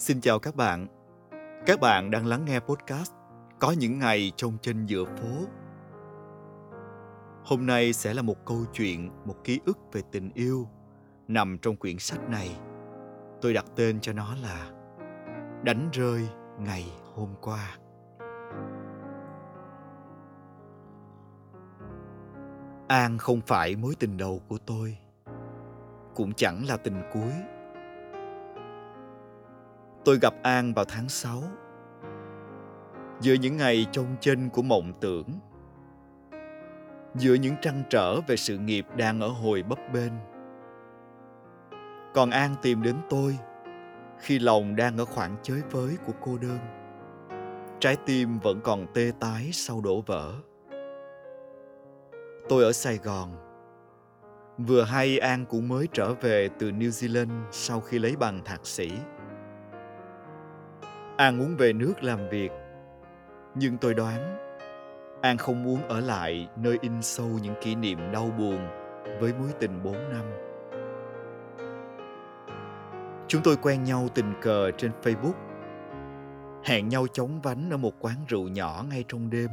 Xin chào các bạn. Các bạn đang lắng nghe podcast Có những ngày trông trên giữa phố. Hôm nay sẽ là một câu chuyện, một ký ức về tình yêu nằm trong quyển sách này. Tôi đặt tên cho nó là Đánh rơi ngày hôm qua. An không phải mối tình đầu của tôi, cũng chẳng là tình cuối Tôi gặp An vào tháng 6. Giữa những ngày trông chênh của mộng tưởng, giữa những trăn trở về sự nghiệp đang ở hồi bấp bênh. Còn An tìm đến tôi khi lòng đang ở khoảng chới với của cô đơn. Trái tim vẫn còn tê tái sau đổ vỡ. Tôi ở Sài Gòn. Vừa hay An cũng mới trở về từ New Zealand sau khi lấy bằng thạc sĩ. An muốn về nước làm việc. Nhưng tôi đoán, An không muốn ở lại nơi in sâu những kỷ niệm đau buồn với mối tình 4 năm. Chúng tôi quen nhau tình cờ trên Facebook. Hẹn nhau chóng vánh ở một quán rượu nhỏ ngay trong đêm.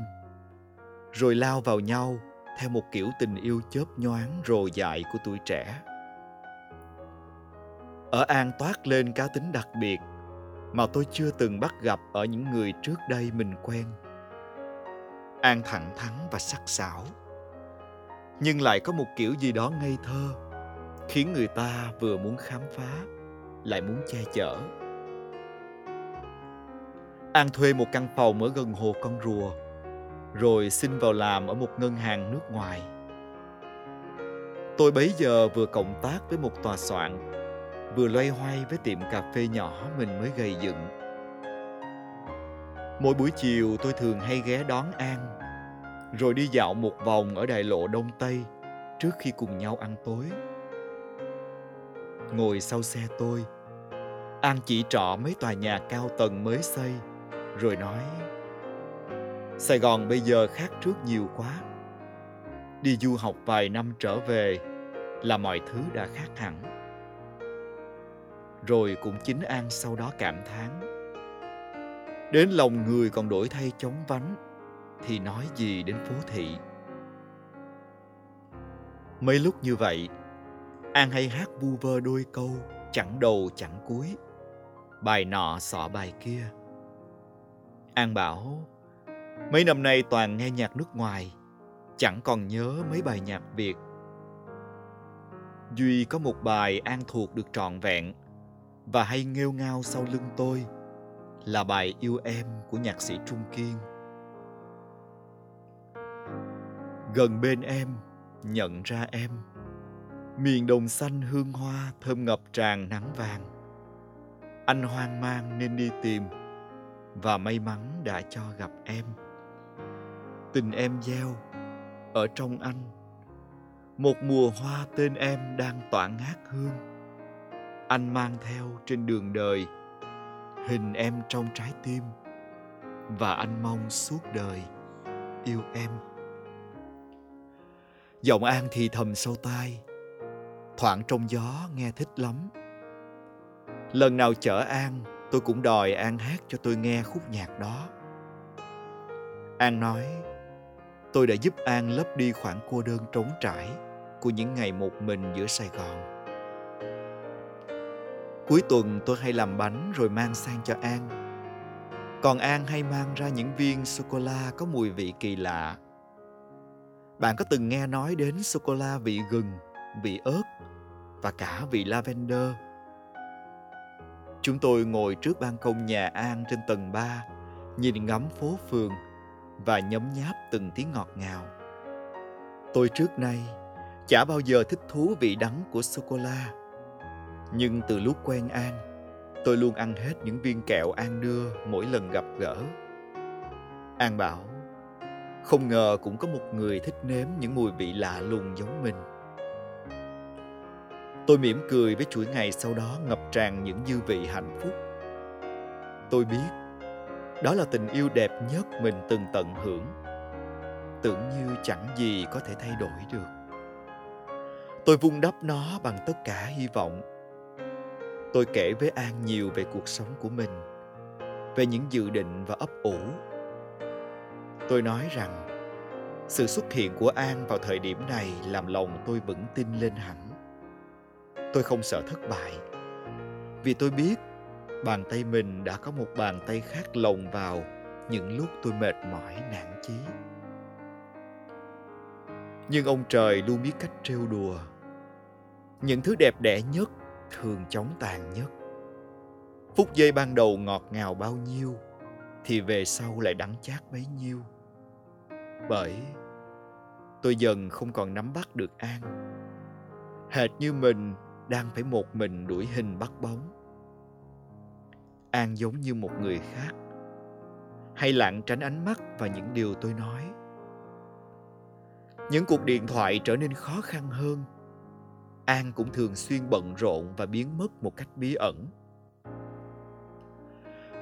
Rồi lao vào nhau theo một kiểu tình yêu chớp nhoáng rồ dại của tuổi trẻ. Ở An toát lên cá tính đặc biệt mà tôi chưa từng bắt gặp ở những người trước đây mình quen. An thẳng thắn và sắc sảo. Nhưng lại có một kiểu gì đó ngây thơ, khiến người ta vừa muốn khám phá, lại muốn che chở. An thuê một căn phòng ở gần hồ con rùa, rồi xin vào làm ở một ngân hàng nước ngoài. Tôi bấy giờ vừa cộng tác với một tòa soạn vừa loay hoay với tiệm cà phê nhỏ mình mới gây dựng. Mỗi buổi chiều tôi thường hay ghé đón An, rồi đi dạo một vòng ở đại lộ Đông Tây trước khi cùng nhau ăn tối. Ngồi sau xe tôi, An chỉ trọ mấy tòa nhà cao tầng mới xây, rồi nói Sài Gòn bây giờ khác trước nhiều quá. Đi du học vài năm trở về là mọi thứ đã khác hẳn rồi cũng chính an sau đó cảm thán. Đến lòng người còn đổi thay chóng vánh, thì nói gì đến phố thị? Mấy lúc như vậy, an hay hát vu vơ đôi câu, chẳng đầu chẳng cuối. Bài nọ xỏ bài kia. An bảo, mấy năm nay toàn nghe nhạc nước ngoài, chẳng còn nhớ mấy bài nhạc việt. Duy có một bài an thuộc được trọn vẹn và hay nghêu ngao sau lưng tôi là bài Yêu Em của nhạc sĩ Trung Kiên. Gần bên em, nhận ra em, miền đồng xanh hương hoa thơm ngập tràn nắng vàng. Anh hoang mang nên đi tìm và may mắn đã cho gặp em. Tình em gieo ở trong anh, một mùa hoa tên em đang tỏa ngát hương anh mang theo trên đường đời, hình em trong trái tim, và anh mong suốt đời yêu em. Giọng an thì thầm sâu tai, thoảng trong gió nghe thích lắm. Lần nào chở an, tôi cũng đòi an hát cho tôi nghe khúc nhạc đó. An nói, tôi đã giúp an lấp đi khoảng cô đơn trống trải của những ngày một mình giữa sài gòn. Cuối tuần tôi hay làm bánh rồi mang sang cho An. Còn An hay mang ra những viên sô-cô-la có mùi vị kỳ lạ. Bạn có từng nghe nói đến sô-cô-la vị gừng, vị ớt và cả vị lavender? Chúng tôi ngồi trước ban công nhà An trên tầng 3, nhìn ngắm phố phường và nhấm nháp từng tiếng ngọt ngào. Tôi trước nay chả bao giờ thích thú vị đắng của sô-cô-la nhưng từ lúc quen An, tôi luôn ăn hết những viên kẹo An đưa mỗi lần gặp gỡ. An bảo, không ngờ cũng có một người thích nếm những mùi vị lạ lùng giống mình. Tôi mỉm cười với chuỗi ngày sau đó ngập tràn những dư vị hạnh phúc. Tôi biết, đó là tình yêu đẹp nhất mình từng tận hưởng. Tưởng như chẳng gì có thể thay đổi được. Tôi vun đắp nó bằng tất cả hy vọng tôi kể với an nhiều về cuộc sống của mình, về những dự định và ấp ủ. Tôi nói rằng, sự xuất hiện của an vào thời điểm này làm lòng tôi vững tin lên hẳn. Tôi không sợ thất bại, vì tôi biết bàn tay mình đã có một bàn tay khác lồng vào những lúc tôi mệt mỏi, nản chí. Nhưng ông trời luôn biết cách trêu đùa. Những thứ đẹp đẽ nhất thường chóng tàn nhất. Phút giây ban đầu ngọt ngào bao nhiêu, thì về sau lại đắng chát bấy nhiêu. Bởi, tôi dần không còn nắm bắt được an. Hệt như mình đang phải một mình đuổi hình bắt bóng. An giống như một người khác, hay lặng tránh ánh mắt và những điều tôi nói. Những cuộc điện thoại trở nên khó khăn hơn an cũng thường xuyên bận rộn và biến mất một cách bí ẩn.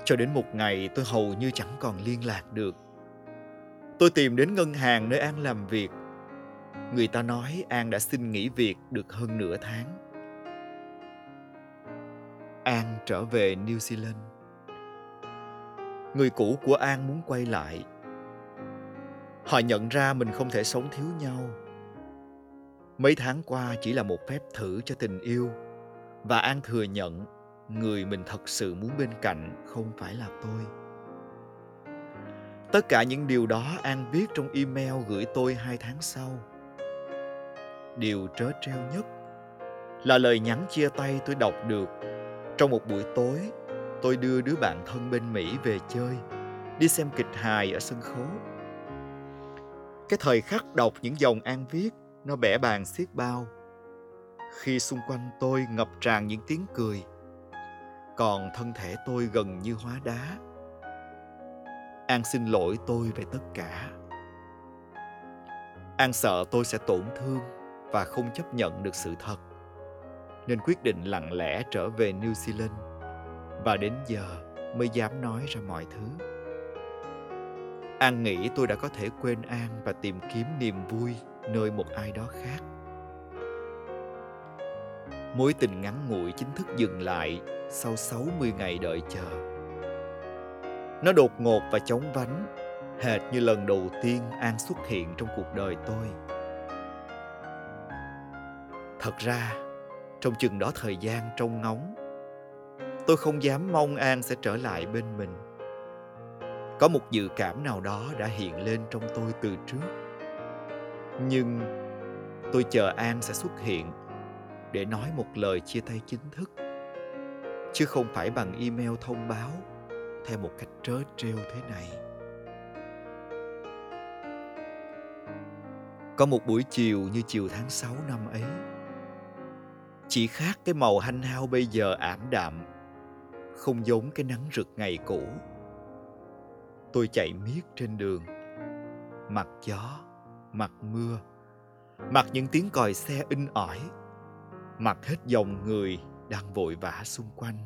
Cho đến một ngày, tôi hầu như chẳng còn liên lạc được. Tôi tìm đến ngân hàng nơi an làm việc. Người ta nói an đã xin nghỉ việc được hơn nửa tháng. An trở về new zealand. Người cũ của an muốn quay lại. Họ nhận ra mình không thể sống thiếu nhau mấy tháng qua chỉ là một phép thử cho tình yêu. Và an thừa nhận, người mình thật sự muốn bên cạnh không phải là tôi. Tất cả những điều đó an viết trong email gửi tôi hai tháng sau. Điều trớ trêu nhất là lời nhắn chia tay tôi đọc được. Trong một buổi tối, tôi đưa đứa bạn thân bên mỹ về chơi, đi xem kịch hài ở sân khấu. Cái thời khắc đọc những dòng an viết nó bẻ bàn xiết bao. Khi xung quanh tôi ngập tràn những tiếng cười, còn thân thể tôi gần như hóa đá. An xin lỗi tôi về tất cả. An sợ tôi sẽ tổn thương và không chấp nhận được sự thật, nên quyết định lặng lẽ trở về new zealand và đến giờ mới dám nói ra mọi thứ. An nghĩ tôi đã có thể quên an và tìm kiếm niềm vui nơi một ai đó khác mối tình ngắn ngủi chính thức dừng lại sau 60 ngày đợi chờ. Nó đột ngột và chóng vánh, hệt như lần đầu tiên An xuất hiện trong cuộc đời tôi. Thật ra, trong chừng đó thời gian trông ngóng, tôi không dám mong An sẽ trở lại bên mình. Có một dự cảm nào đó đã hiện lên trong tôi từ trước. Nhưng tôi chờ An sẽ xuất hiện để nói một lời chia tay chính thức, chứ không phải bằng email thông báo theo một cách trớ trêu thế này. Có một buổi chiều như chiều tháng 6 năm ấy, chỉ khác cái màu hanh hao bây giờ ảm đạm, không giống cái nắng rực ngày cũ. Tôi chạy miết trên đường mặt gió mặt mưa. Mặt những tiếng còi xe in ỏi. Mặt hết dòng người đang vội vã xung quanh.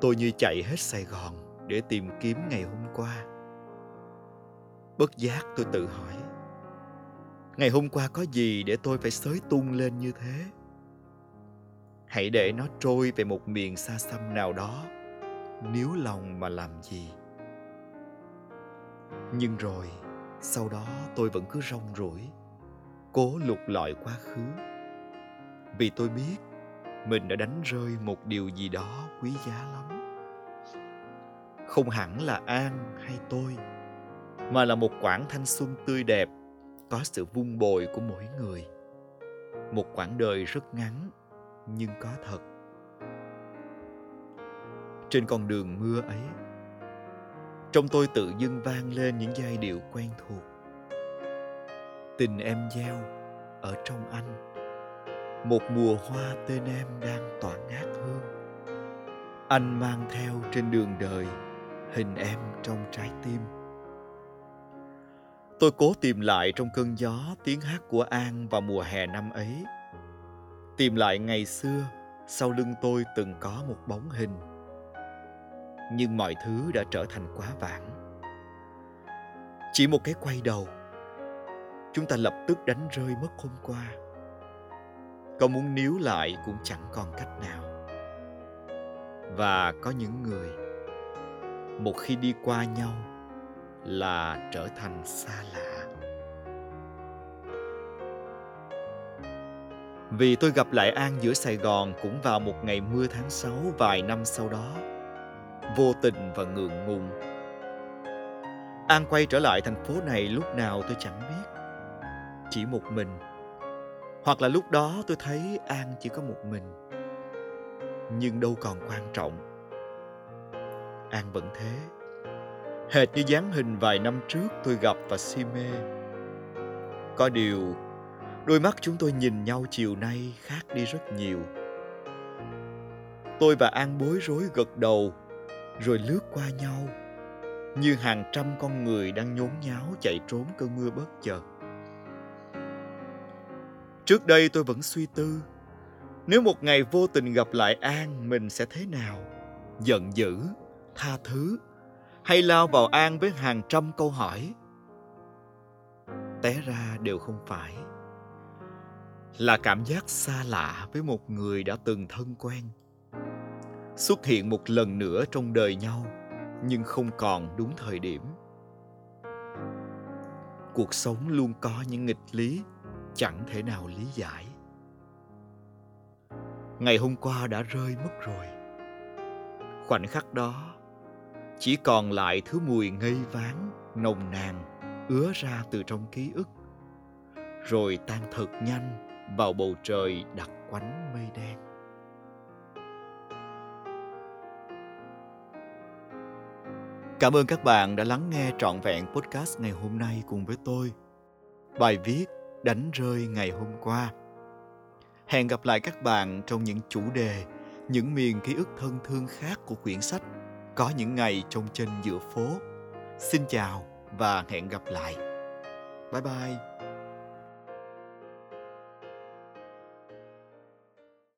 Tôi như chạy hết sài gòn để tìm kiếm ngày hôm qua. Bất giác tôi tự hỏi, ngày hôm qua có gì để tôi phải xới tung lên như thế? Hãy để nó trôi về một miền xa xăm nào đó nếu lòng mà làm gì? Nhưng rồi sau đó tôi vẫn cứ rong ruổi, cố lục lọi quá khứ. Vì tôi biết mình đã đánh rơi một điều gì đó quý giá lắm. Không hẳn là an hay tôi, mà là một quãng thanh xuân tươi đẹp, có sự vun bồi của mỗi người. Một quãng đời rất ngắn, nhưng có thật. Trên con đường mưa ấy trong tôi tự dưng vang lên những giai điệu quen thuộc. Tình em gieo ở trong anh. Một mùa hoa tên em đang tỏa ngát hương. Anh mang theo trên đường đời hình em trong trái tim. Tôi cố tìm lại trong cơn gió tiếng hát của an vào mùa hè năm ấy. Tìm lại ngày xưa, sau lưng tôi từng có một bóng hình nhưng mọi thứ đã trở thành quá vãng. Chỉ một cái quay đầu, chúng ta lập tức đánh rơi mất hôm qua. Có muốn níu lại cũng chẳng còn cách nào. Và có những người, một khi đi qua nhau là trở thành xa lạ. Vì tôi gặp lại an giữa sài gòn cũng vào một ngày mưa tháng 6 vài năm sau đó vô tình và ngượng ngùng. An quay trở lại thành phố này lúc nào tôi chẳng biết. Chỉ một mình. Hoặc là lúc đó tôi thấy an chỉ có một mình. Nhưng đâu còn quan trọng. An vẫn thế. Hệt như dáng hình vài năm trước tôi gặp và si mê. Có điều, đôi mắt chúng tôi nhìn nhau chiều nay khác đi rất nhiều. Tôi và an bối rối gật đầu rồi lướt qua nhau, như hàng trăm con người đang nhốn nháo chạy trốn cơn mưa bất chợt. Trước đây tôi vẫn suy tư, nếu một ngày vô tình gặp lại an, mình sẽ thế nào? Giận dữ, tha thứ, hay lao vào an với hàng trăm câu hỏi? Té ra đều không phải. Là cảm giác xa lạ với một người đã từng thân quen xuất hiện một lần nữa trong đời nhau, nhưng không còn đúng thời điểm. Cuộc sống luôn có những nghịch lý, chẳng thể nào lý giải. Ngày hôm qua đã rơi mất rồi. Khoảnh khắc đó, chỉ còn lại thứ mùi ngây ván nồng nàn, ứa ra từ trong ký ức, rồi tan thật nhanh vào bầu trời đặc quánh mây đen. Cảm ơn các bạn đã lắng nghe trọn vẹn podcast ngày hôm nay cùng với tôi. Bài viết đánh rơi ngày hôm qua. Hẹn gặp lại các bạn trong những chủ đề, những miền ký ức thân thương khác của quyển sách có những ngày trong trên giữa phố. Xin chào và hẹn gặp lại. Bye bye.